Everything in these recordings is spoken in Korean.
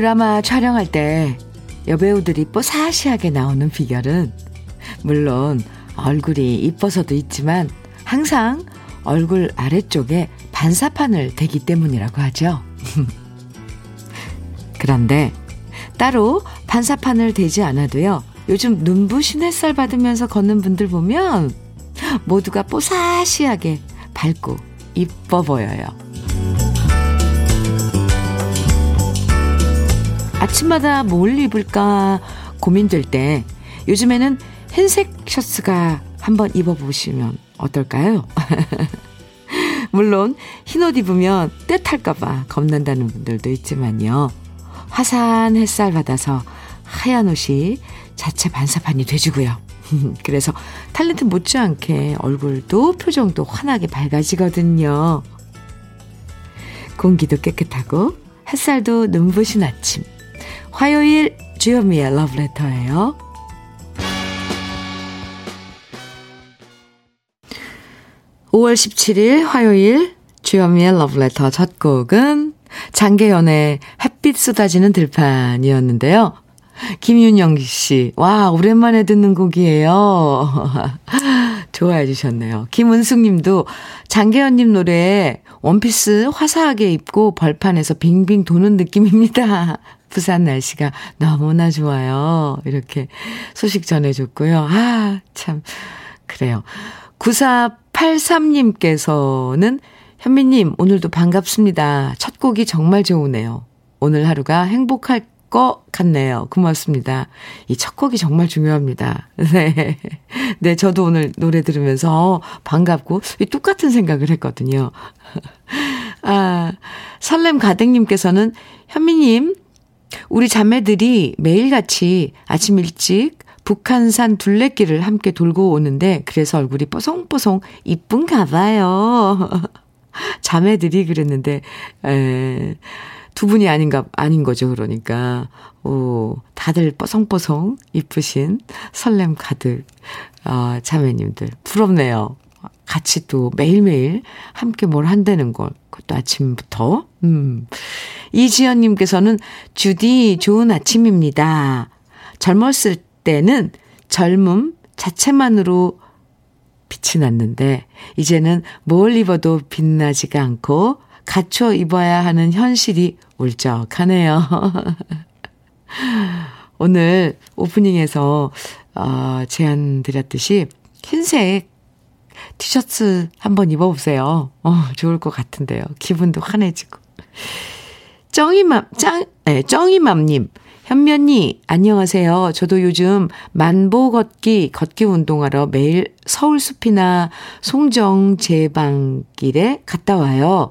드라마 촬영할 때 여배우들이 뽀사시하게 나오는 비결은 물론 얼굴이 이뻐서도 있지만 항상 얼굴 아래쪽에 반사판을 대기 때문이라고 하죠. 그런데 따로 반사판을 대지 않아도요. 요즘 눈부신 햇살 받으면서 걷는 분들 보면 모두가 뽀사시하게 밝고 이뻐 보여요. 아침마다 뭘 입을까 고민될 때 요즘에는 흰색 셔츠가 한번 입어보시면 어떨까요? 물론 흰 옷 입으면 때 탈까봐 겁난다는 분들도 있지만요. 화사한 햇살 받아서 하얀 옷이 자체 반사판이 돼주고요. 그래서 탤런트 못지않게 얼굴도 표정도 환하게 밝아지거든요. 공기도 깨끗하고 햇살도 눈부신 아침. 화요일 주현미의 러브레터예요. 5월 17일 화요일 주현미의 러브레터 첫 곡은 장계연의 햇빛 쏟아지는 들판이었는데요. 김윤영 씨, 와, 오랜만에 듣는 곡이에요. 좋아해 주셨네요. 김은숙 님도 장계연 님 노래에 원피스 화사하게 입고 벌판에서 빙빙 도는 느낌입니다. 부산 날씨가 너무나 좋아요. 이렇게 소식 전해줬고요. 아, 참, 그래요. 9483님께서는 현미님, 오늘도 반갑습니다. 첫 곡이 정말 좋으네요. 오늘 하루가 행복할 것 같네요. 고맙습니다. 이 첫 곡이 정말 중요합니다. 네. 네, 저도 오늘 노래 들으면서 반갑고 똑같은 생각을 했거든요. 아, 설렘 가득님께서는 현미님, 우리 자매들이 매일같이 아침 일찍 북한산 둘레길을 함께 돌고 오는데 그래서 얼굴이 뽀송뽀송 이쁜가 봐요. 자매들이 그랬는데 에, 두 분이 아닌가 아닌 거죠. 그러니까 오 다들 뽀송뽀송 이쁘신 설렘 가득 어, 자매님들 부럽네요. 같이 또 매일매일 함께 뭘 한다는 걸. 그것도 아침부터. 음. 이지연님께서는 주디 좋은 아침입니다. 젊었을 때는 젊음 자체만으로 빛이 났는데, 이제는 뭘 입어도 빛나지가 않고, 갖춰 입어야 하는 현실이 울적하네요. 오늘 오프닝에서, 어, 제안 드렸듯이, 흰색 티셔츠 한번 입어보세요. 어, 좋을 것 같은데요. 기분도 환해지고. 쩡이맘, 짱, 네, 쩡이맘님. 현면이, 안녕하세요. 저도 요즘 만보 걷기, 걷기 운동하러 매일 서울 숲이나 송정 제방길에 갔다 와요.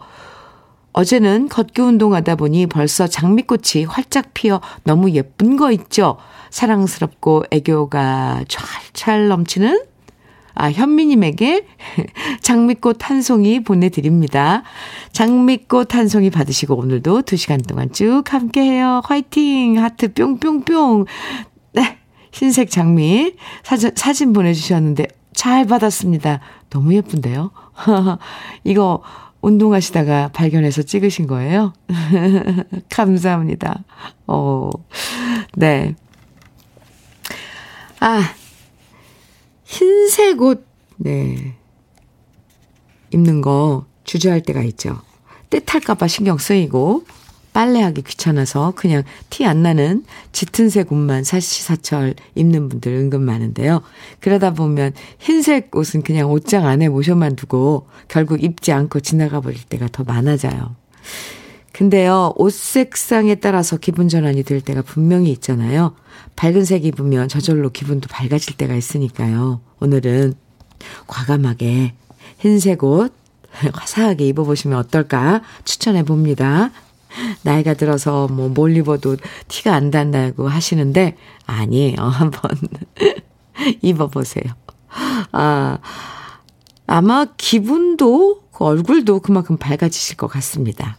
어제는 걷기 운동하다 보니 벌써 장미꽃이 활짝 피어 너무 예쁜 거 있죠? 사랑스럽고 애교가 찰찰 넘치는 아, 현미님에게 장미꽃 한 송이 보내드립니다. 장미꽃 한 송이 받으시고 오늘도 두 시간 동안 쭉 함께 해요. 화이팅! 하트 뿅뿅뿅! 네. 흰색 장미 사진, 사진 보내주셨는데 잘 받았습니다. 너무 예쁜데요? 이거 운동하시다가 발견해서 찍으신 거예요? 감사합니다. 어, 네. 아, 흰색 옷, 네. 입는 거 주저할 때가 있죠. 때 탈까봐 신경 쓰이고, 빨래하기 귀찮아서 그냥 티 안 나는 짙은 색 옷만 사시사철 입는 분들 은근 많은데요. 그러다 보면 흰색 옷은 그냥 옷장 안에 모셔만 두고 결국 입지 않고 지나가 버릴 때가 더 많아져요. 근데요, 옷 색상에 따라서 기분 전환이 될 때가 분명히 있잖아요. 밝은 색 입으면 저절로 기분도 밝아질 때가 있으니까요. 오늘은 과감하게 흰색 옷 화사하게 입어보시면 어떨까 추천해 봅니다. 나이가 들어서 뭐 뭘 입어도 티가 안 난다고 하시는데 아니에요. 한번 입어보세요. 아, 아마 기분도 그 얼굴도 그만큼 밝아지실 것 같습니다.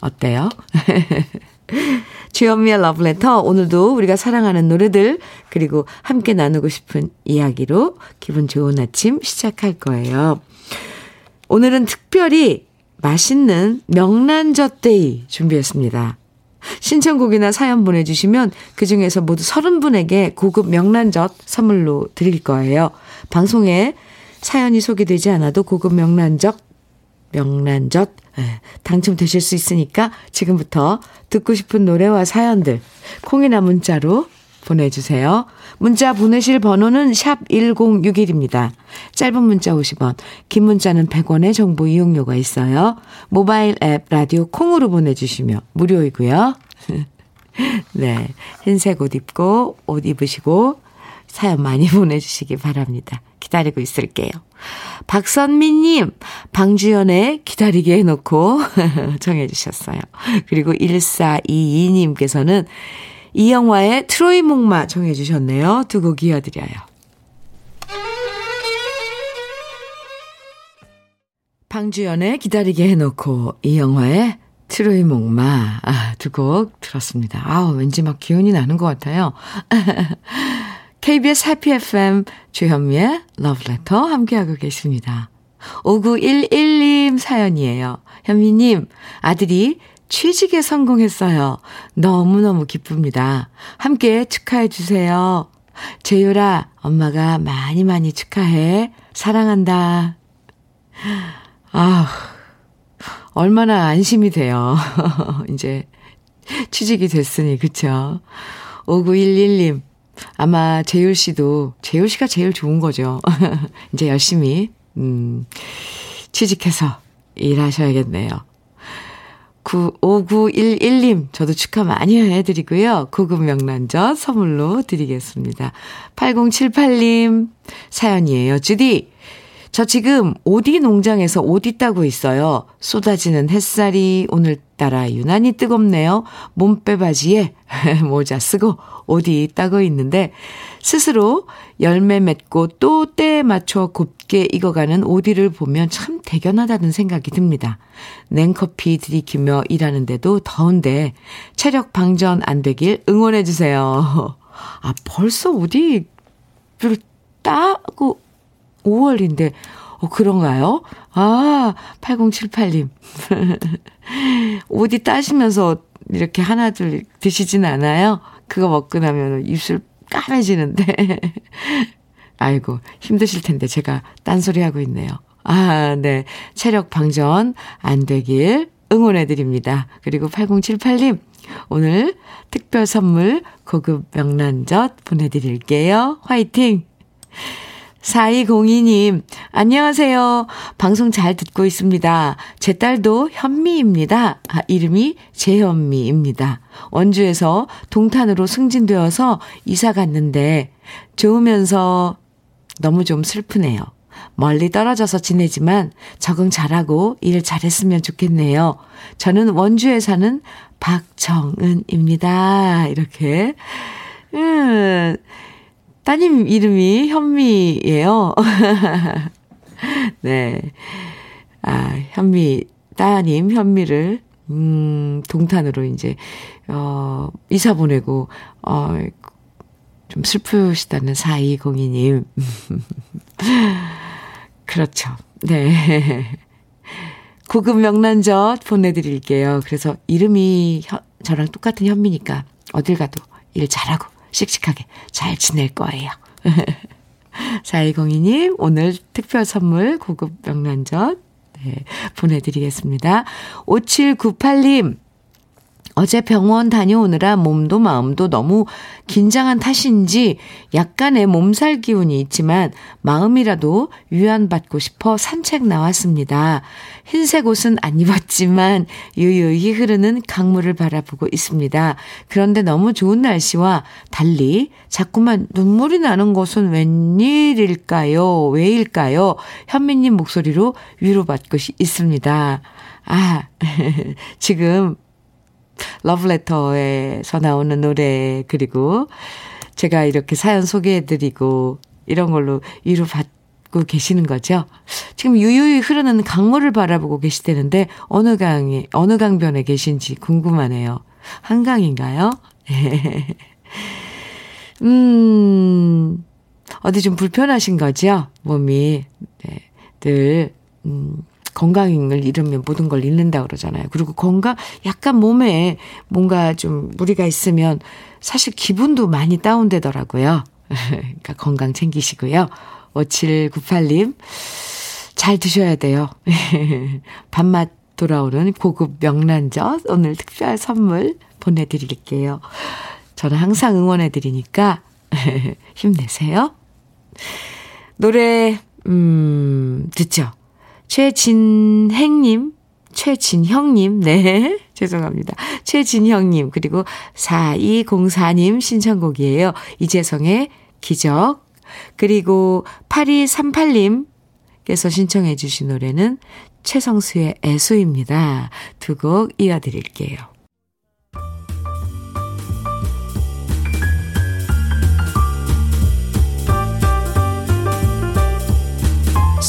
어때요? 주현미의 러브레터 오늘도 우리가 사랑하는 노래들 그리고 함께 나누고 싶은 이야기로 기분 좋은 아침 시작할 거예요. 오늘은 특별히 맛있는 명란젓데이 준비했습니다. 신청곡이나 사연 보내주시면 그 중에서 모두 30분에게 고급 명란젓 선물로 드릴 거예요. 방송에 사연이 소개되지 않아도 고급 명란젓, 명란젓, 예, 당첨되실 수 있으니까 지금부터 듣고 싶은 노래와 사연들 콩이나 문자로 보내주세요. 문자 보내실 번호는 샵 1061입니다. 짧은 문자 50원, 긴 문자는 100원의 정보 이용료가 있어요. 모바일 앱 라디오 콩으로 보내주시면 무료이고요. 네. 흰색 옷 입고 옷 입으시고 사연 많이 보내주시기 바랍니다. 기다리고 있을게요. 박선미님, 방주연의 기다리게 해놓고 정해주셨어요. 그리고 1422님께서는 이 영화의 트로이 목마 정해주셨네요. 두 곡 이어드려요. 방주연의 기다리게 해놓고 이 영화의 트로이 목마 아, 두 곡 들었습니다. 아우 왠지 막 기운이 나는 것 같아요. KBS 해피 FM 주현미의 러브레터 함께하고 계십니다. 5911님 사연이에요. 현미님, 아들이 취직에 성공했어요. 너무너무 기쁩니다. 함께 축하해 주세요. 재율아, 엄마가 많이 많이 축하해. 사랑한다. 아, 얼마나 안심이 돼요. 이제 취직이 됐으니, 그쵸? 5911님, 아마 재율 씨도, 재율 씨가 제일 좋은 거죠. 이제 열심히, 음, 취직해서 일하셔야겠네요. 5911님, 저도 축하 많이 해드리고요. 고급 명란젓 선물로 드리겠습니다. 8078님, 사연이에요. 주디, 저 지금 오디 농장에서 오디 따고 있어요. 쏟아지는 햇살이 오늘따라 유난히 뜨겁네요. 몸빼바지에 모자 쓰고 오디 따고 있는데 스스로 열매 맺고 또 때에 맞춰 곱게 익어가는 오디를 보면 참 대견하다는 생각이 듭니다. 냉커피 들이키며 일하는데도 더운데 체력 방전 안 되길 응원해주세요. 아, 벌써 오디를 따고 5월인데, 어, 그런가요? 아, 8078님. 어디 따시면서 이렇게 하나둘 드시진 않아요? 그거 먹고 나면 입술 까매지는데. 아이고, 힘드실 텐데 제가 딴소리 하고 있네요. 아, 네. 체력 방전 안 되길 응원해드립니다. 그리고 8078님, 오늘 특별 선물 고급 명란젓 보내드릴게요. 화이팅! 4202님, 안녕하세요. 방송 잘 듣고 있습니다. 제 딸도 현미입니다. 아, 이름이 재현미입니다. 원주에서 동탄으로 승진되어서 이사 갔는데 좋으면서 너무 좀 슬프네요. 멀리 떨어져서 지내지만 적응 잘하고 일 잘했으면 좋겠네요. 저는 원주에 사는 박정은입니다. 이렇게. 음, 따님 이름이 현미예요. 네. 아, 현미, 따님 현미를, 음, 동탄으로 이제, 어, 이사 보내고, 어, 좀 슬프시다는 4202님. 그렇죠. 네. 고급 명란젓 보내드릴게요. 그래서 이름이 현, 저랑 똑같은 현미니까 어딜 가도 일 잘하고 씩씩하게 잘 지낼 거예요. 4202님, 오늘 특별 선물 고급 명란젓 네, 보내드리겠습니다. 5798님, 어제 병원 다녀오느라 몸도 마음도 너무 긴장한 탓인지 약간의 몸살 기운이 있지만 마음이라도 위안받고 싶어 산책 나왔습니다. 흰색 옷은 안 입었지만 유유히 흐르는 강물을 바라보고 있습니다. 그런데 너무 좋은 날씨와 달리 자꾸만 눈물이 나는 것은 웬일일까요? 왜일까요? 현미님 목소리로 위로받고 있습니다. 아, 지금 러브레터에서 나오는 노래, 그리고 제가 이렇게 사연 소개해드리고, 이런 걸로 위로받고 계시는 거죠. 지금 유유히 흐르는 강물을 바라보고 계시다는데, 어느 강에, 어느 강변에 계신지 궁금하네요. 한강인가요? 음, 어디 좀 불편하신 거죠? 몸이. 네, 늘, 음, 건강을 잃으면 모든 걸 잃는다 그러잖아요. 그리고 건강, 약간 몸에 뭔가 좀 무리가 있으면 사실 기분도 많이 다운되더라고요. 그러니까 건강 챙기시고요. 5798님, 잘 드셔야 돼요. 밥맛 돌아오는 고급 명란젓 오늘 특별 선물 보내드릴게요. 저는 항상 응원해드리니까 힘내세요. 노래, 음, 듣죠? 최진행님, 최진형님, 네. 죄송합니다. 최진형님, 그리고 4204님 신청곡이에요. 이재성의 기적. 그리고 8238님께서 신청해주신 노래는 최성수의 애수입니다. 두 곡 이어드릴게요.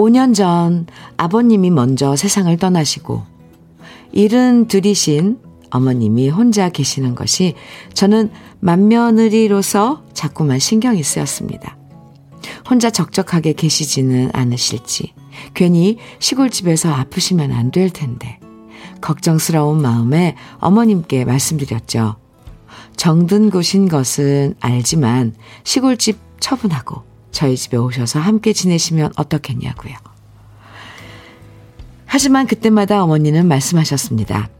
5년 전 아버님이 먼저 세상을 떠나시고 일은 들이신 어머님이 혼자 계시는 것이 저는 맏며느리로서 자꾸만 신경이 쓰였습니다. 혼자 적적하게 계시지는 않으실지 괜히 시골집에서 아프시면 안 될 텐데 걱정스러운 마음에 어머님께 말씀드렸죠. 정든 곳인 것은 알지만 시골집 처분하고 저희 집에 오셔서 함께 지내시면 어떻겠냐고요. 하지만 그때마다 어머니는 말씀하셨습니다.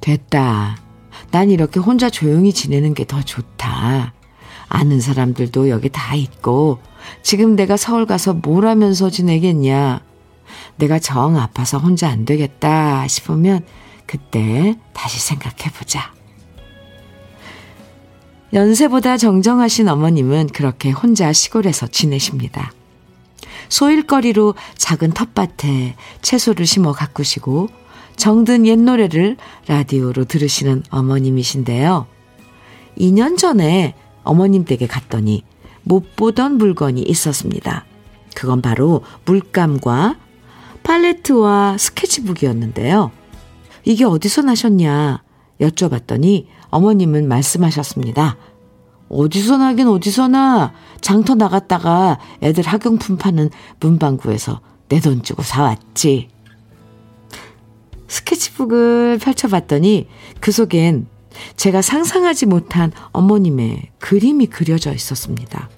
됐다. 난 이렇게 혼자 조용히 지내는 게 더 좋다. 아는 사람들도 여기 다 있고, 지금 내가 서울 가서 뭘 하면서 지내겠냐. 내가 정 아파서 혼자 안 되겠다 싶으면 그때 다시 생각해보자. 연세보다 정정하신 어머님은 그렇게 혼자 시골에서 지내십니다. 소일거리로 작은 텃밭에 채소를 심어 가꾸시고 정든 옛 노래를 라디오로 들으시는 어머님이신데요. 2년 전에 어머님 댁에 갔더니 못 보던 물건이 있었습니다. 그건 바로 물감과 팔레트와 스케치북이었는데요. 이게 어디서 나셨냐 여쭤봤더니 어머님은 말씀하셨습니다. 어디서 나긴 어디서 나. 장터 나갔다가 애들 학용품 파는 문방구에서 내 돈 주고 사왔지. 스케치북을 펼쳐봤더니 그 속엔 제가 상상하지 못한 어머님의 그림이 그려져 있었습니다.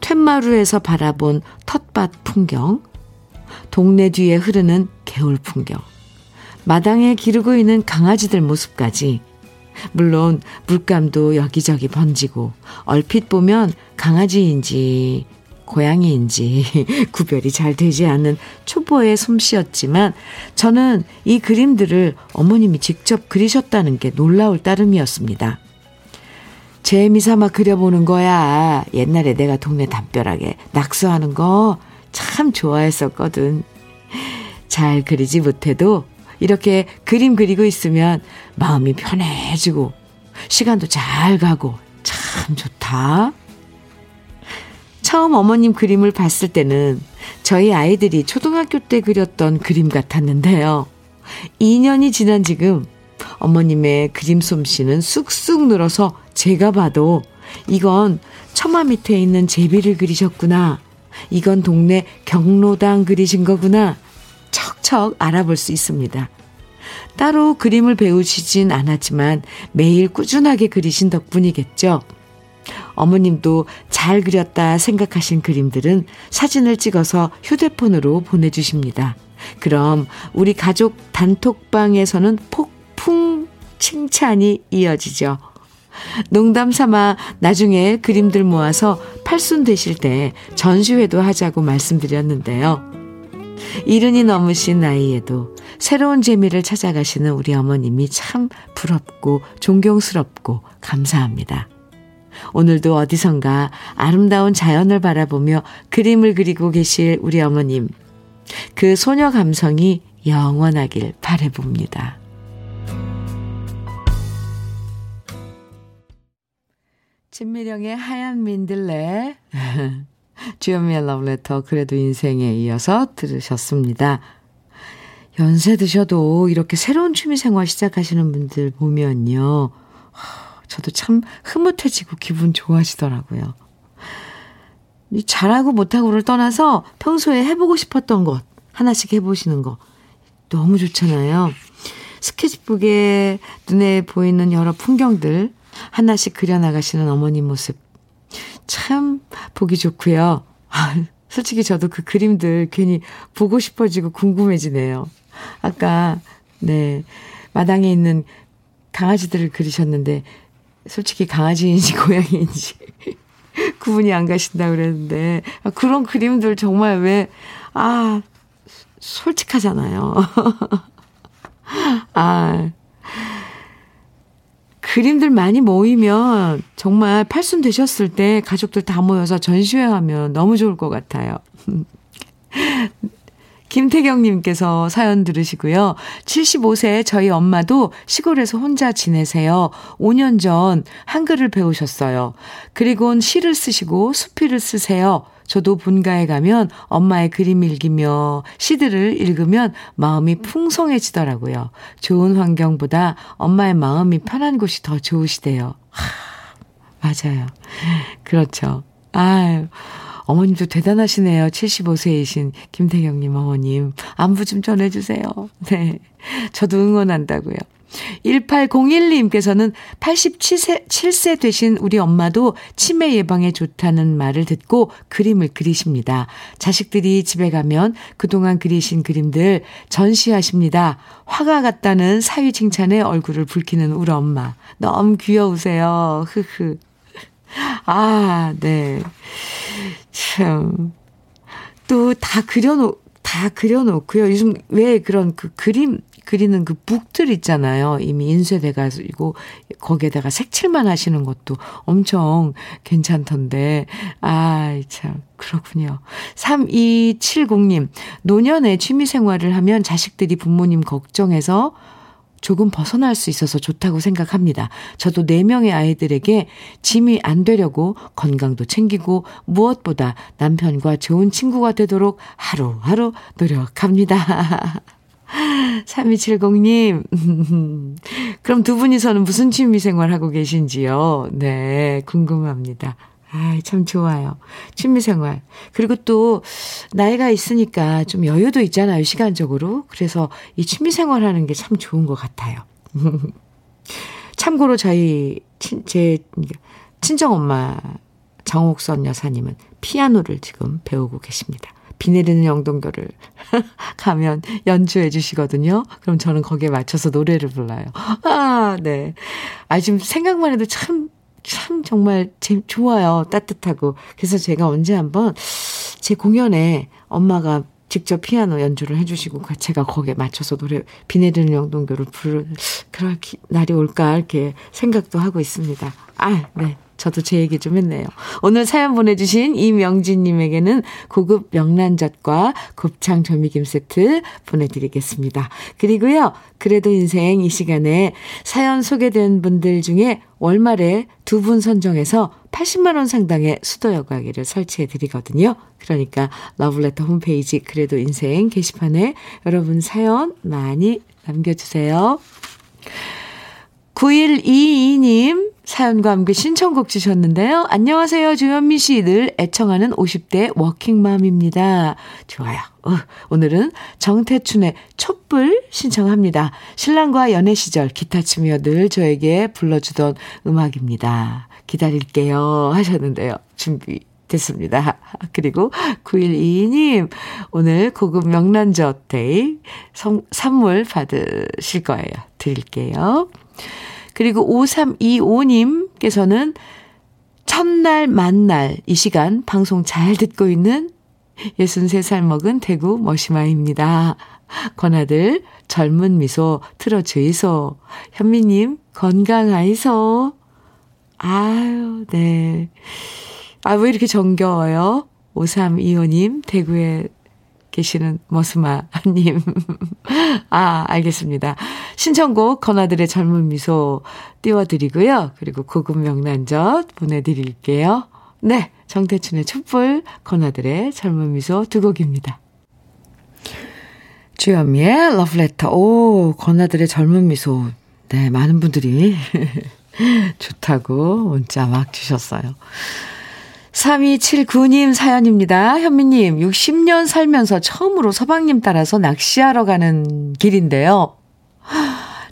툇마루에서 바라본 텃밭 풍경, 동네 뒤에 흐르는 개울 풍경, 마당에 기르고 있는 강아지들 모습까지 물론 물감도 여기저기 번지고 얼핏 보면 강아지인지 고양이인지 구별이 잘 되지 않는 초보의 솜씨였지만 저는 이 그림들을 어머님이 직접 그리셨다는 게 놀라울 따름이었습니다. 재미삼아 그려보는 거야. 옛날에 내가 동네 담벼락에 낙서하는 거 참 좋아했었거든. 잘 그리지 못해도 이렇게 그림 그리고 있으면 마음이 편해지고 시간도 잘 가고 참 좋다. 처음 어머님 그림을 봤을 때는 저희 아이들이 초등학교 때 그렸던 그림 같았는데요. 2년이 지난 지금 어머님의 그림 솜씨는 쑥쑥 늘어서 제가 봐도 이건 처마 밑에 있는 제비를 그리셨구나. 이건 동네 경로당 그리신 거구나. 척척 알아볼 수 있습니다. 따로 그림을 배우시진 않았지만 매일 꾸준하게 그리신 덕분이겠죠. 어머님도 잘 그렸다 생각하신 그림들은 사진을 찍어서 휴대폰으로 보내주십니다. 그럼 우리 가족 단톡방에서는 폭풍 칭찬이 이어지죠. 농담 삼아 나중에 그림들 모아서 팔순 되실 때 전시회도 하자고 말씀드렸는데요. 이른이 넘으신 나이에도 새로운 재미를 찾아가시는 우리 어머님이 참 부럽고 존경스럽고 감사합니다. 오늘도 어디선가 아름다운 자연을 바라보며 그림을 그리고 계실 우리 어머님. 그 소녀 감성이 영원하길 바래봅니다. 진미령의 하얀 민들레 주연미의 러브레터 그래도 인생에 이어서 들으셨습니다. 연세 드셔도 이렇게 새로운 취미생활 시작하시는 분들 보면요. 저도 참 흐뭇해지고 기분 좋아지더라고요. 잘하고 못하고를 떠나서 평소에 해보고 싶었던 것 하나씩 해보시는 거 너무 좋잖아요. 스케치북에 눈에 보이는 여러 풍경들 하나씩 그려나가시는 어머님 모습 참 보기 좋고요. 솔직히 저도 그 그림들 괜히 보고 싶어지고 궁금해지네요. 아까 네 마당에 있는 강아지들을 그리셨는데 솔직히 강아지인지 고양이인지 구분이 안 가신다 그랬는데 아, 그런 그림들 정말 왜 아 솔직하잖아요. 아 그림들 많이 모이면 정말 팔순 되셨을 때 가족들 다 모여서 전시회 하면 너무 좋을 것 같아요. 김태경님께서 사연 들으시고요. 75세 저희 엄마도 시골에서 혼자 지내세요. 5년 전 한글을 배우셨어요. 그리곤 시를 쓰시고 수필을 쓰세요. 저도 본가에 가면 엄마의 그림 읽으며 시들을 읽으면 마음이 풍성해지더라고요. 좋은 환경보다 엄마의 마음이 편한 곳이 더 좋으시대요. 하, 맞아요. 그렇죠. 아유. 어머님도 대단하시네요. 75세이신 김태경님 어머님. 안부 좀 전해주세요. 네. 저도 응원한다고요. 1801님께서는 87세 7세 되신 우리 엄마도 치매 예방에 좋다는 말을 듣고 그림을 그리십니다. 자식들이 집에 가면 그동안 그리신 그림들 전시하십니다. 화가 같다는 사위 칭찬에 얼굴을 붉히는 우리 엄마. 너무 귀여우세요. 흐흐. 아, 네. 참. 또 다 그려놓, 다 그려놓고요. 요즘 왜 그런 그 그림, 그리는 그 북들 있잖아요. 이미 인쇄돼 가지고 거기에다가 색칠만 하시는 것도 엄청 괜찮던데. 아, 참. 그렇군요. 3270님, 노년에 취미 생활을 하면 자식들이 부모님 걱정해서 조금 벗어날 수 있어서 좋다고 생각합니다. 저도 4명의 아이들에게 짐이 안 되려고 건강도 챙기고 무엇보다 남편과 좋은 친구가 되도록 하루하루 노력합니다. 3270님, 그럼 두 분이서는 무슨 취미 생활 하고 계신지요? 네, 궁금합니다. 아, 참 좋아요. 취미 생활. 그리고 또 나이가 있으니까 좀 여유도 있잖아요, 시간적으로. 그래서 이 취미 생활 하는 게 참 좋은 것 같아요. 참고로 저희 친, 제 친정 엄마 정옥선 여사님은 피아노를 지금 배우고 계십니다. 비 내리는 영동교를 가면 연주해 주시거든요. 그럼 저는 거기에 맞춰서 노래를 불러요. 아, 네. 아, 지금 생각만 해도 참 참 정말 제, 좋아요. 따뜻하고. 그래서 제가 언제 한번 제 공연에 엄마가 직접 피아노 연주를 해주시고 제가 거기에 맞춰서 노래 비 내리는 영동교를 부를 그럴 날이 올까 이렇게 생각도 하고 있습니다. 아, 네. 저도 제 얘기 좀 했네요. 오늘 사연 보내주신 이명진님에게는 고급 명란젓과 곱창 조미김 세트 보내드리겠습니다. 그리고요, 그래도 인생 이 시간에 사연 소개된 분들 중에 월말에 두 분 선정해서 80만원 상당의 수도 여과기를 설치해 드리거든요. 그러니까 러블레터 홈페이지 그래도 인생 게시판에 여러분 사연 많이 남겨주세요. 9122님, 사연과 함께 신청곡 주셨는데요. 안녕하세요. 조현미 씨. 늘 애청하는 50대 워킹맘입니다. 좋아요. 어, 오늘은 정태춘의 촛불 신청합니다. 신랑과 연애 시절 기타 치며 늘 저에게 불러주던 음악입니다. 기다릴게요. 하셨는데요. 준비. 됐습니다. 그리고 9122님, 오늘 고급 명란젓 데이 선물 받으실 거예요. 드릴게요. 그리고 5325님께서는 첫날 만날 이 시간 방송 잘 듣고 있는 63살 먹은 대구 머시마입니다. 권아들 젊은 미소 틀어주이소. 현미님 건강하이소. 아유, 네. 아, 왜 이렇게 정겨워요? 5325님, 대구에 계시는 머스마님. 아, 알겠습니다. 신청곡 건아들의 젊은 미소 띄워드리고요. 그리고 고급 명란젓 보내드릴게요. 네, 정태춘의 촛불, 건아들의 젊은 미소 두 곡입니다. 주현미의 러브레터. 오, 건아들의 젊은 미소. 네, 많은 분들이 좋다고 문자 막 주셨어요. 3279님 사연입니다. 현미님, 60년 살면서 처음으로 서방님 따라서 낚시하러 가는 길인데요.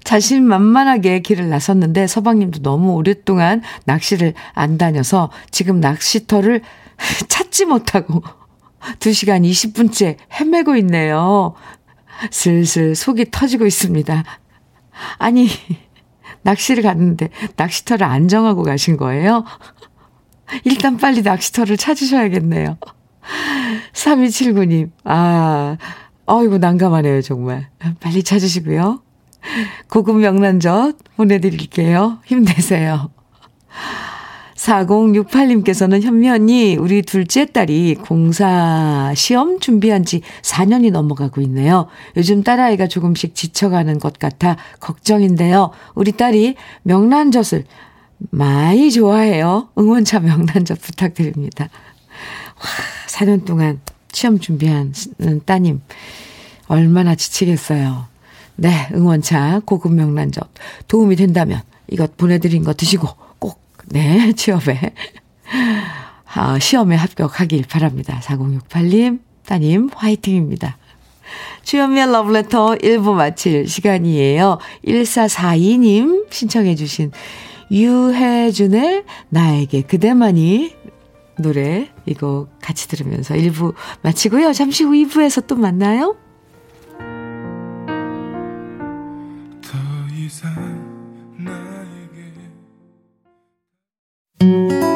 자신만만하게 길을 나섰는데 서방님도 너무 오랫동안 낚시를 안 다녀서 지금 낚시터를 찾지 못하고 2시간 20분째 헤매고 있네요. 슬슬 속이 터지고 있습니다. 아니, 낚시를 갔는데 낚시터를 안 정하고 가신 거예요? 일단 빨리 낚시터를 찾으셔야겠네요. 3279님, 아, 어이구, 난감하네요, 정말. 빨리 찾으시고요. 고급 명란젓 보내드릴게요. 힘내세요. 4068님께서는 현미 언니, 우리 둘째 딸이 공사 시험 준비한 지 4년이 넘어가고 있네요. 요즘 딸아이가 조금씩 지쳐가는 것 같아 걱정인데요. 우리 딸이 명란젓을 많이 좋아해요. 응원차 명란젓 부탁드립니다. 와, 4년 동안 시험 준비한 따님, 얼마나 지치겠어요. 네, 응원차 고급 명란젓 도움이 된다면 이것 보내드린 거 드시고 꼭, 네, 취업에, 아, 시험에 합격하길 바랍니다. 4068님, 따님, 화이팅입니다. 주연미의 러브레터 1부 마칠 시간이에요. 1442님 신청해 주신 유해준의 나에게 그대만이 노래 이거 같이 들으면서 1부 마치고요. 잠시 후 2부에서 또 만나요. 혼자라고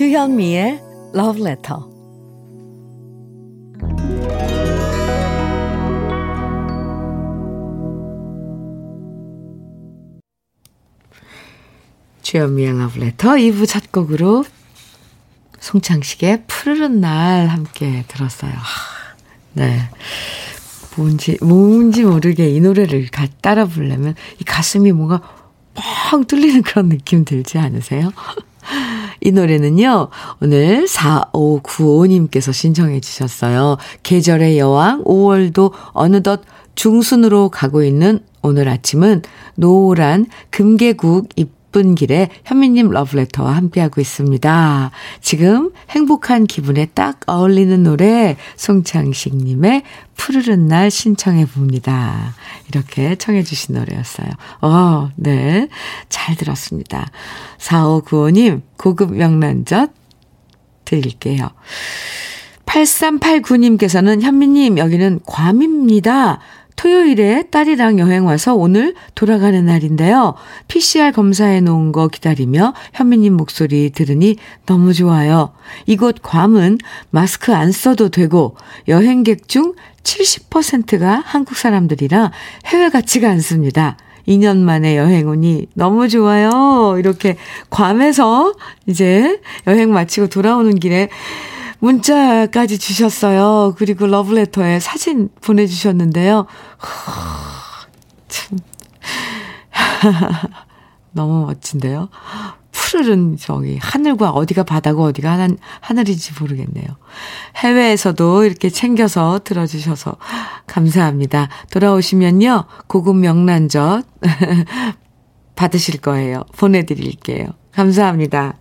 주현미의 Love Letter. 주현미의 Love Letter 2부 첫 곡으로 송창식의 푸르른 날 함께 들었어요. 하, 네. 뭔지, 뭔지 모르게 이 노래를 가, 따라 부르려면 이 가슴이 뭔가 뻥 뚫리는 그런 느낌 들지 않으세요? 이 노래는요, 오늘 4595님께서 신청해 주셨어요. 계절의 여왕 5월도 어느덧 중순으로 가고 있는 오늘 아침은 노란 금계국 이쁜 길에 현미님 러브레터와 함께하고 있습니다. 지금 행복한 기분에 딱 어울리는 노래 송창식님의 푸르른 날 신청해 봅니다. 이렇게 청해 주신 노래였어요. 어, 네. 잘 들었습니다. 4595님, 고급 명란젓 드릴게요. 8389님께서는 현미님, 여기는 괌입니다. 토요일에 딸이랑 여행 와서 오늘 돌아가는 날인데요. PCR 검사해 놓은 거 기다리며 현미님 목소리 들으니 너무 좋아요. 이곳 괌은 마스크 안 써도 되고 여행객 중 70%가 한국 사람들이라 해외 같지가 않습니다. 2년 만에 여행 오니 너무 좋아요. 이렇게 괌에서 이제 여행 마치고 돌아오는 길에 문자까지 주셨어요. 그리고 러브레터에 사진 보내주셨는데요. 참. 너무 멋진데요. 푸르른 저기 하늘과 어디가 바다고 어디가 하늘, 하늘인지 모르겠네요. 해외에서도 이렇게 챙겨서 들어주셔서 감사합니다. 돌아오시면요. 고급 명란젓 받으실 거예요. 보내드릴게요. 감사합니다.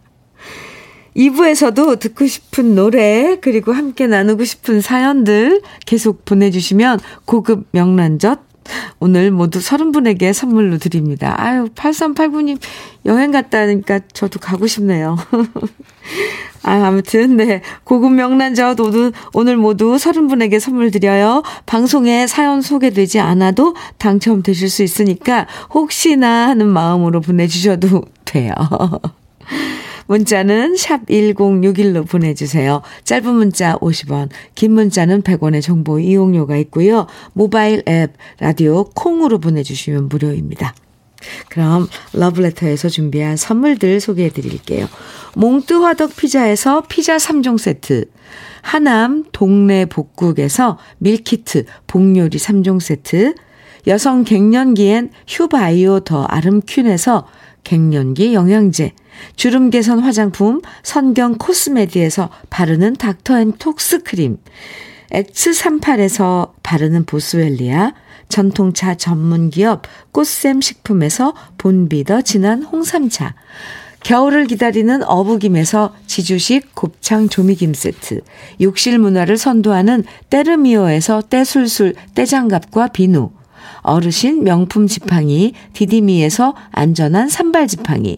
2부에서도 듣고 싶은 노래, 그리고 함께 나누고 싶은 사연들 계속 보내주시면 고급 명란젓 오늘 모두 서른 분에게 선물로 드립니다. 아유, 8389님 여행 갔다니까 저도 가고 싶네요. 아, 아무튼, 네. 고급 명란젓 오늘, 오늘 모두 서른 분에게 선물 드려요. 방송에 사연 소개되지 않아도 당첨되실 수 있으니까 혹시나 하는 마음으로 보내주셔도 돼요. 문자는 샵 1061로 보내주세요. 짧은 문자 50원, 긴 문자는 100원의 정보 이용료가 있고요. 모바일 앱, 라디오 콩으로 보내주시면 무료입니다. 그럼 러브레터에서 준비한 선물들 소개해 드릴게요. 몽뜨 화덕 피자에서 피자 3종 세트, 하남 동네 복국에서 밀키트 복요리 3종 세트, 여성 갱년기엔 휴바이오 더 아름퀸에서 갱년기 영양제, 주름 개선 화장품 선경 코스메디에서 바르는 닥터앤톡스 크림, X38에서 바르는 보스웰리아, 전통차 전문기업 꽃샘 식품에서 본비더 진한 홍삼차, 겨울을 기다리는 어부김에서 지주식 곱창 조미김 세트, 욕실 문화를 선도하는 때르미오에서 때술술 때장갑과 비누, 어르신 명품 지팡이 디디미에서 안전한 삼발 지팡이,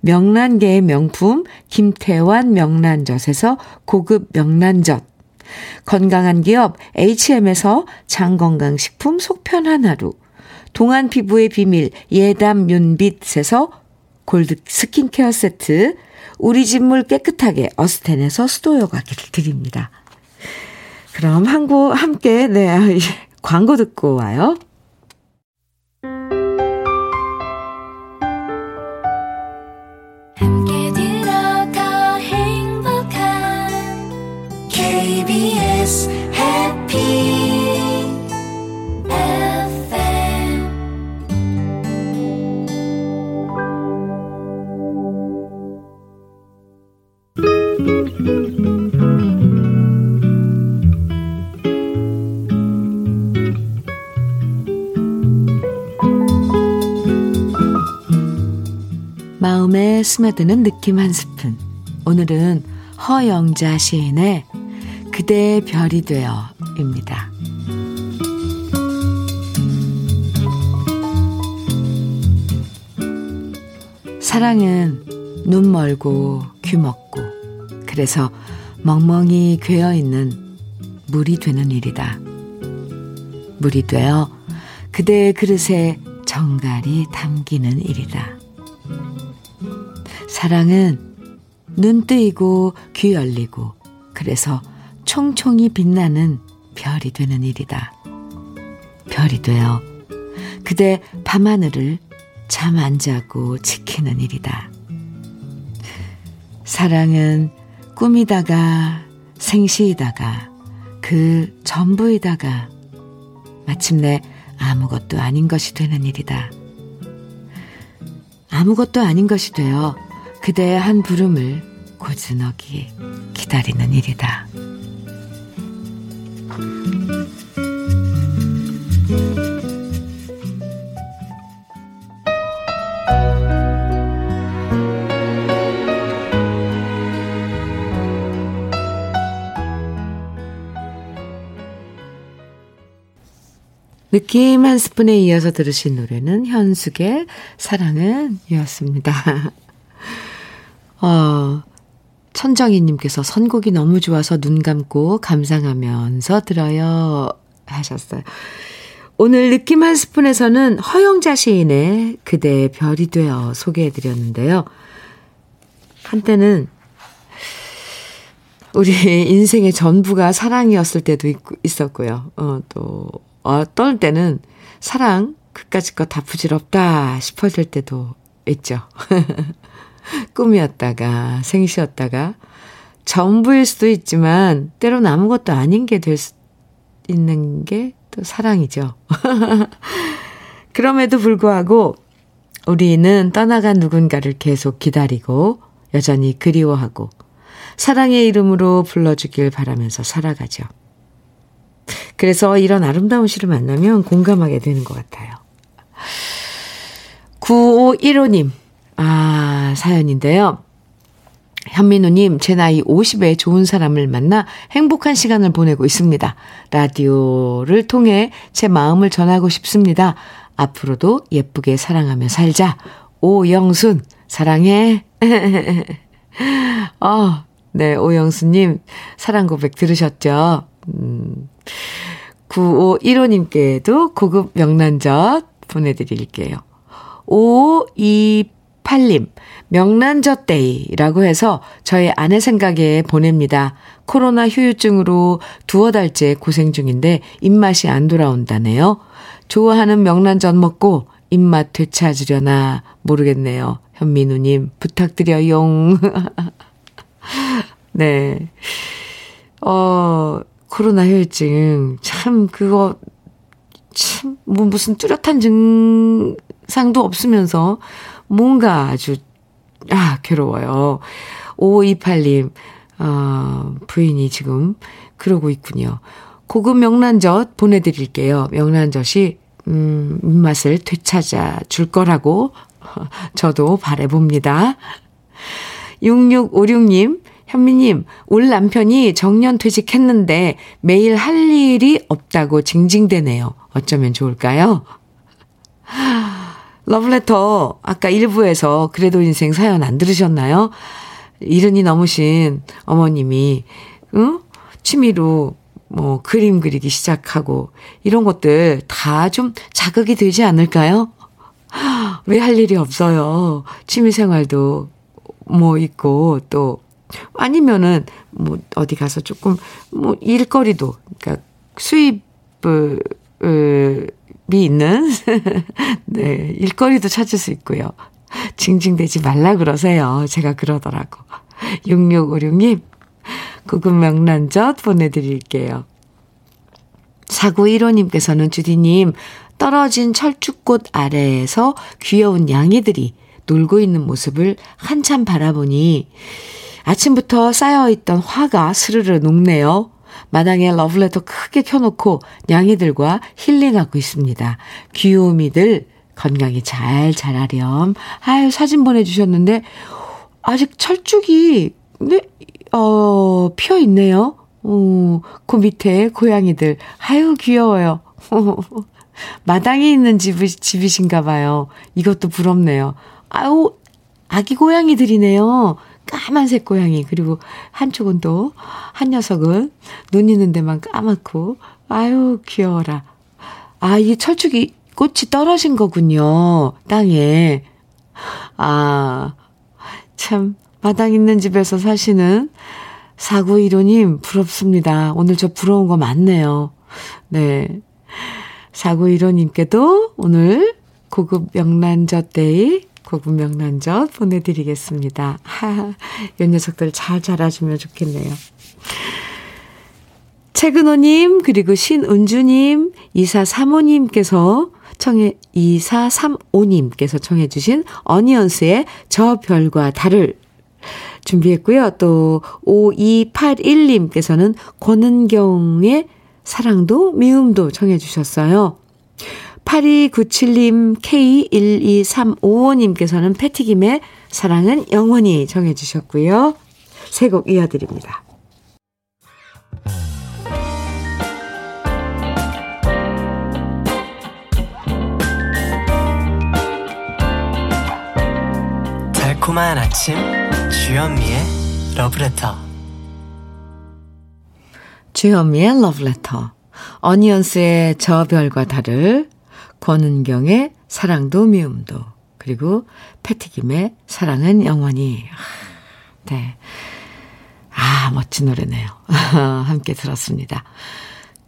명란계의 명품 김태환 명란젓에서 고급 명란젓, 건강한 기업 H&M에서 장건강식품 속편한 하루, 동안 피부의 비밀 예담 윤빛에서 골드 스킨케어 세트, 우리 집 물 깨끗하게 어스텐에서 수도 여과기를 드립니다. 그럼 한국 함께 네 광고 듣고 와요. 스며드는 느낌 한 스푼. 오늘은 허영자 시인의 그대의 별이 되어입니다. 사랑은 눈 멀고 귀 먹고 그래서 멍멍이 괴어 있는 물이 되는 일이다. 물이 되어 그대의 그릇에 정갈이 담기는 일이다. 사랑은 눈 뜨이고 귀 열리고 그래서 총총이 빛나는 별이 되는 일이다. 별이 되어 그대 밤하늘을 잠 안 자고 지키는 일이다. 사랑은 꿈이다가 생시이다가 그 전부이다가 마침내 아무것도 아닌 것이 되는 일이다. 아무것도 아닌 것이 되어 그대의 한 부름을 고즈넉이 기다리는 일이다. 느낌 한 스푼에 이어서 들으신 노래는 현숙의 사랑은 이었습니다. 어, 천정희님께서 선곡이 너무 좋아서 눈 감고 감상하면서 들어요 하셨어요. 오늘 느낌 한 스푼에서는 허영자 시인의 그대의 별이 되어 소개해드렸는데요. 한때는 우리 인생의 전부가 사랑이었을 때도 있, 있었고요. 어, 또 어떨 때는 사랑 그까짓 거 다 부질없다 싶어질 때도 있죠. 꿈이었다가 생시였다가 전부일 수도 있지만 때로는 아무것도 아닌 게 될 수 있는 게 또 사랑이죠. 그럼에도 불구하고 우리는 떠나간 누군가를 계속 기다리고 여전히 그리워하고 사랑의 이름으로 불러주길 바라면서 살아가죠. 그래서 이런 아름다운 시를 만나면 공감하게 되는 것 같아요. 9515님, 아, 사연인데요. 현민우님, 제 나이 50에 좋은 사람을 만나 행복한 시간을 보내고 있습니다. 라디오를 통해 제 마음을 전하고 싶습니다. 앞으로도 예쁘게 사랑하며 살자. 오영순, 사랑해. 어, 네, 오영수님, 사랑 고백 들으셨죠? 음, 9515님께도 고급 명란젓 보내드릴게요. 5528님, 명란젓 데이라고 해서 저희 아내 생각에 보냅니다. 코로나 휴유증으로 두어 달째 고생 중인데 입맛이 안 돌아온다네요. 좋아하는 명란젓 먹고 입맛 되찾으려나 모르겠네요. 현민우님, 부탁드려용. 네. 어, 코로나 혈증. 참, 그거, 참, 뭐, 무슨 뚜렷한 증상도 없으면서 뭔가 아주, 아, 괴로워요. 5528님, 어, 부인이 지금 그러고 있군요. 고급 명란젓 보내드릴게요. 명란젓이, 음, 입맛을 되찾아 줄 거라고 저도 바래봅니다. 6656님, 현미님, 올 남편이 정년 퇴직했는데 매일 할 일이 없다고 징징대네요. 어쩌면 좋을까요? 러브레터, 아까 1부에서 그래도 인생 사연 안 들으셨나요? 이른이 넘으신 어머님이, 응? 취미로 뭐 그림 그리기 시작하고 이런 것들 다 좀 자극이 되지 않을까요? 왜 할 일이 없어요? 취미 생활도 뭐 있고 또 아니면은 뭐 어디 가서 조금 뭐 일거리도 그러니까 수입을 이 있는 네, 일거리도 찾을 수 있고요. 징징대지 말라 그러세요. 제가 그러더라고. 6656님 고급 명란젓 보내드릴게요. 4915님께서는 주디님 떨어진 철쭉꽃 아래에서 귀여운 양이들이 놀고 있는 모습을 한참 바라보니 아침부터 쌓여있던 화가 스르르 녹네요. 마당에 러브레터 크게 켜놓고 냥이들과 힐링하고 있습니다. 귀요미들 건강히 잘 자라렴. 아유, 사진 보내주셨는데, 아직 철쭉이, 네, 어, 피어 있네요. 어, 그 밑에 고양이들. 아유, 귀여워요. 마당에 있는 집, 집이신가 봐요. 이것도 부럽네요. 아유, 아기 고양이들이네요. 까만색 고양이. 그리고 한쪽은 또, 한 녀석은 눈 있는 데만 까맣고, 아유, 귀여워라. 아, 이 철쭉이 꽃이 떨어진 거군요. 땅에. 아, 참, 마당 있는 집에서 사시는 4915님, 부럽습니다. 오늘 저 부러운 거 많네요. 네. 4915님께도 오늘 고급 명란젓 데이 고급 명란젓 보내드리겠습니다. 하, 이 녀석들 잘 자라주면 좋겠네요. 최근호님, 그리고 신은주님, 2435님께서 청해, 2435님께서 청해주신 어니언스의 저 별과 달을 준비했고요. 또, 5281님께서는 권은경의 사랑도 미움도 청해주셨어요. 8297님, K12355님께서는 패티김의 사랑은 영원히 정해주셨고요. 세 곡 이어드립니다. 달콤한 아침, 주현미의 러브레터. 주현미의 러브레터. 어니언스의 저 별과 달을 권은경의 사랑도 미움도 그리고 패티김의 사랑은 영원히 네. 아 멋진 노래네요. 함께 들었습니다.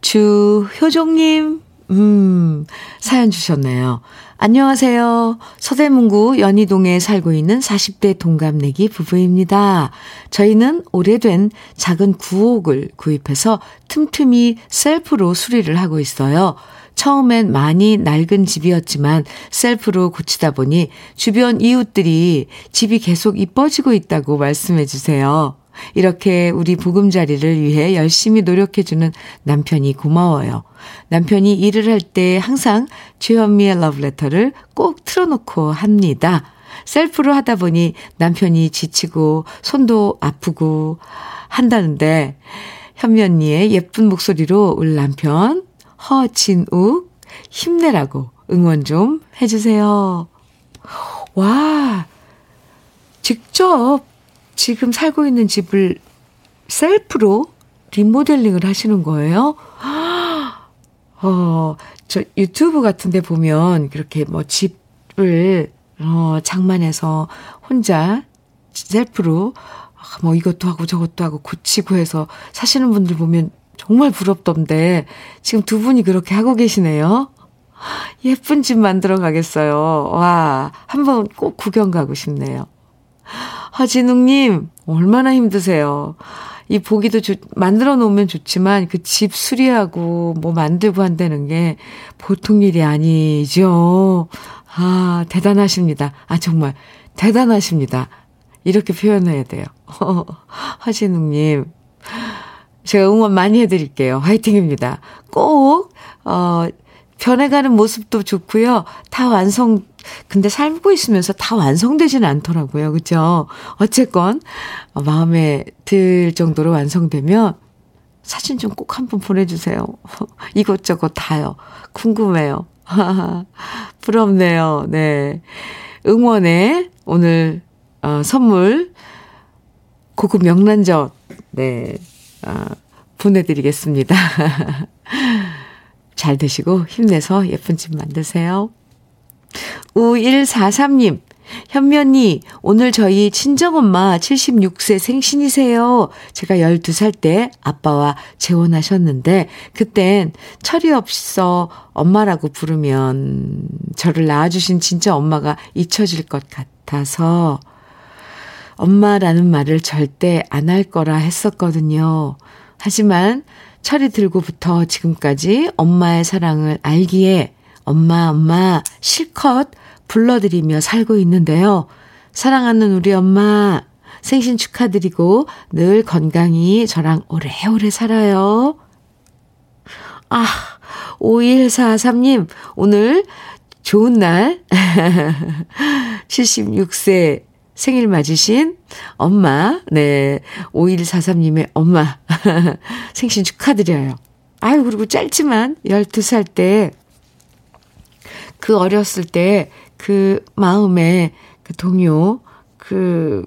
주효종님 음 사연 주셨네요. 안녕하세요. 서대문구 연희동에 살고 있는 40대 동갑내기 부부입니다. 저희는 오래된 작은 구옥을 구입해서 틈틈이 셀프로 수리를 하고 있어요. 처음엔 많이 낡은 집이었지만 셀프로 고치다 보니 주변 이웃들이 집이 계속 이뻐지고 있다고 말씀해 주세요. 이렇게 우리 보금자리를 위해 열심히 노력해주는 남편이 고마워요. 남편이 일을 할 때 항상 주현미의 러브레터를 꼭 틀어놓고 합니다. 셀프로 하다 보니 남편이 지치고 손도 아프고 한다는데 현미 언니의 예쁜 목소리로 우리 남편 허진욱 힘내라고 응원 좀 해주세요. 와, 직접 지금 살고 있는 집을 셀프로 리모델링을 하시는 거예요? 어, 저 유튜브 같은 데 보면 그렇게 뭐 집을 어, 장만해서 혼자 셀프로 아, 뭐 이것도 하고 저것도 하고 고치고 해서 사시는 분들 보면 정말 부럽던데 지금 두 분이 그렇게 하고 계시네요. 예쁜 집 만들어 가겠어요. 와, 한번 꼭 구경 가고 싶네요. 하진웅님, 얼마나 힘드세요. 이 보기도 좋, 만들어 놓으면 좋지만 그 집 수리하고 뭐 만들고 한다는 게 보통 일이 아니죠. 아, 대단하십니다. 아, 정말 대단하십니다. 이렇게 표현해야 돼요. 하진웅님, 제가 응원 많이 해드릴게요. 화이팅입니다. 꼭, 어, 변해가는 모습도 좋고요. 다 완성, 근데 살고 있으면서 다 완성되지는 않더라고요. 그죠? 어쨌건, 어, 마음에 들 정도로 완성되면 사진 좀 꼭 한번 보내주세요. 이것저것 다요. 궁금해요. 부럽네요. 네. 응원에 오늘, 어, 선물, 고급 명란젓, 네, 어, 보내드리겠습니다. 잘 되시고 힘내서 예쁜 집 만드세요. 5143님, 현면이 오늘 저희 친정엄마 76세 생신이세요. 제가 12살 때 아빠와 재혼하셨는데 그땐 철이 없어 엄마라고 부르면 저를 낳아주신 진짜 엄마가 잊혀질 것 같아서 엄마라는 말을 절대 안 할 거라 했었거든요. 하지만 철이 들고부터 지금까지 엄마의 사랑을 알기에 엄마, 엄마 실컷 불러드리며 살고 있는데요. 사랑하는 우리 엄마, 생신 축하드리고 늘 건강히 저랑 오래오래 살아요. 아, 5143님, 오늘 좋은 날, 76세 생일 맞으신 엄마, 네, 5143님의 엄마, 생신 축하드려요. 아유, 그리고 짧지만 12살 때, 그 어렸을 때, 그 마음에 그 동요, 그,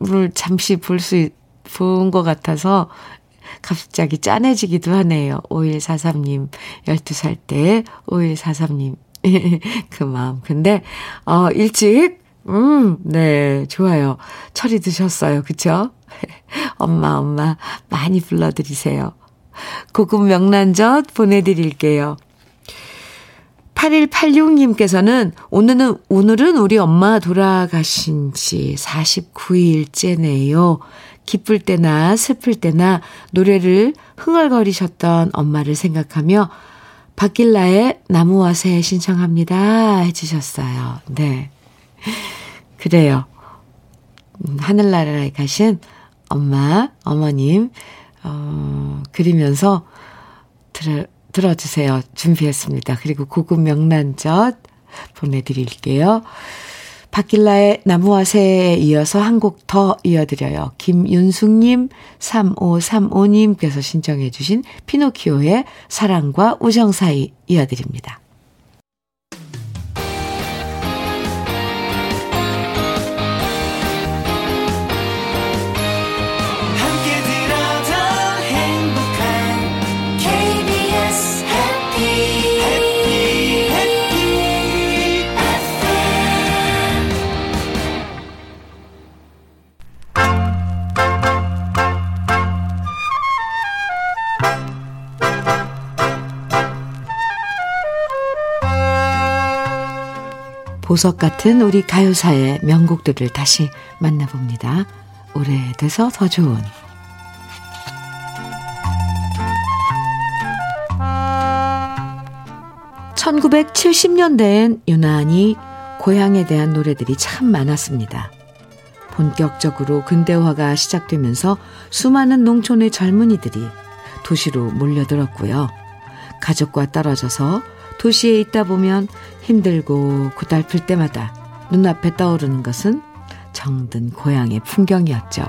를 잠시 볼 수, 본 것 같아서, 갑자기 짠해지기도 하네요. 5143님, 12살 때, 5143님. 그 마음. 근데, 어, 일찍 음, 네, 좋아요. 철이 드셨어요. 그쵸? 엄마, 엄마, 많이 불러드리세요. 고급 명란젓 보내드릴게요. 8186님께서는 오늘은, 오늘은 우리 엄마 돌아가신 지 49일째네요. 기쁠 때나 슬플 때나 노래를 흥얼거리셨던 엄마를 생각하며 박길라의 나무와 새 신청합니다. 해주셨어요. 네. 그래요. 음, 하늘나라에 가신 엄마, 어머님, 어, 그리면서 들어, 들어주세요. 준비했습니다. 그리고 고급 명란젓 보내드릴게요. 박길라의 나무와 새에 이어서 한 곡 더 이어드려요. 김윤숙님, 3535님께서 신청해 주신 피노키오의 사랑과 우정 사이 이어드립니다. 보석 같은 우리 가요사의 명곡들을 다시 만나봅니다. 오래돼서 더 좋은 1970년대엔 유난히 고향에 대한 노래들이 참 많았습니다. 본격적으로 근대화가 시작되면서 수많은 농촌의 젊은이들이 도시로 몰려들었고요. 가족과 떨어져서 도시에 있다 보면 힘들고 고달플 때마다 눈앞에 떠오르는 것은 정든 고향의 풍경이었죠.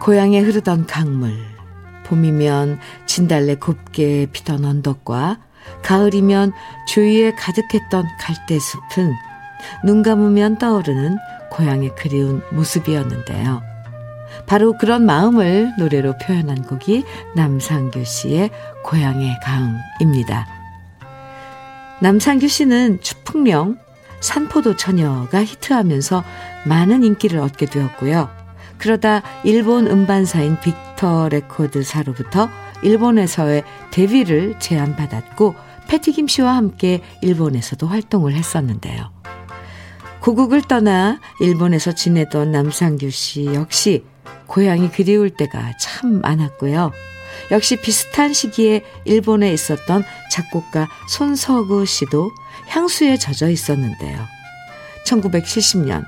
고향에 흐르던 강물, 봄이면 진달래 곱게 피던 언덕과 가을이면 주위에 가득했던 갈대숲은 눈 감으면 떠오르는 고향의 그리운 모습이었는데요. 바로 그런 마음을 노래로 표현한 곡이 남상규 씨의 고향의 강입니다. 남상규 씨는 추풍령, 산포도 처녀가 히트하면서 많은 인기를 얻게 되었고요. 그러다 일본 음반사인 빅터 레코드사로부터 일본에서의 데뷔를 제안받았고 패티김 씨와 함께 일본에서도 활동을 했었는데요. 고국을 떠나 일본에서 지내던 남상규 씨 역시 고향이 그리울 때가 참 많았고요. 역시 비슷한 시기에 일본에 있었던 작곡가 손석우 씨도 향수에 젖어 있었는데요. 1970년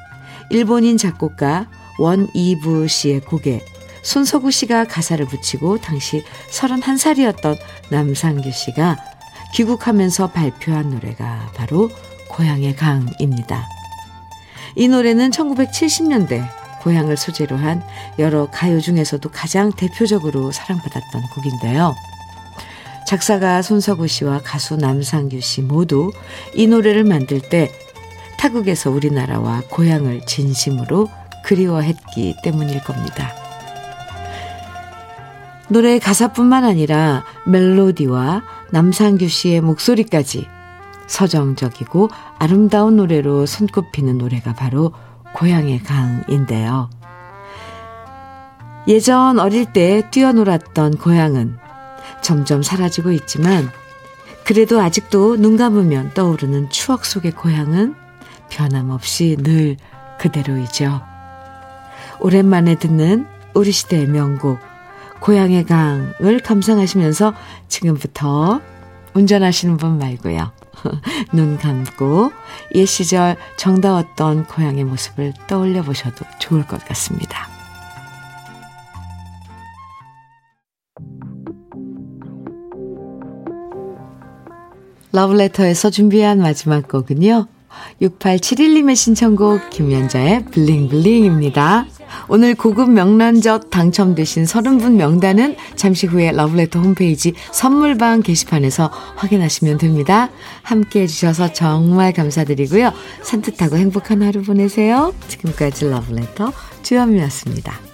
일본인 작곡가 원이부 씨의 곡에 손석우 씨가 가사를 붙이고 당시 31살이었던 남상규 씨가 귀국하면서 발표한 노래가 바로 고향의 강입니다. 이 노래는 1970년대 고향을 소재로 한 여러 가요 중에서도 가장 대표적으로 사랑받았던 곡인데요. 작사가 손석우 씨와 가수 남상규 씨 모두 이 노래를 만들 때 타국에서 우리나라와 고향을 진심으로 그리워했기 때문일 겁니다. 노래 가사뿐만 아니라 멜로디와 남상규 씨의 목소리까지 서정적이고 아름다운 노래로 손꼽히는 노래가 바로 고향의 강인데요. 예전 어릴 때 뛰어놀았던 고향은 점점 사라지고 있지만 그래도 아직도 눈 감으면 떠오르는 추억 속의 고향은 변함없이 늘 그대로이죠. 오랜만에 듣는 우리 시대의 명곡 고향의 강을 감상하시면서 지금부터 운전하시는 분 말고요. 눈 감고 옛 시절 정다웠던 고향의 모습을 떠올려 보셔도 좋을 것 같습니다. 러브레터에서 준비한 마지막 곡은요. 6871님의 신청곡 김연자의 블링블링입니다. 오늘 고급 명란젓 당첨되신 30분 명단은 잠시 후에 러브레터 홈페이지 선물방 게시판에서 확인하시면 됩니다. 함께 해주셔서 정말 감사드리고요. 산뜻하고 행복한 하루 보내세요. 지금까지 러브레터 주현미였습니다.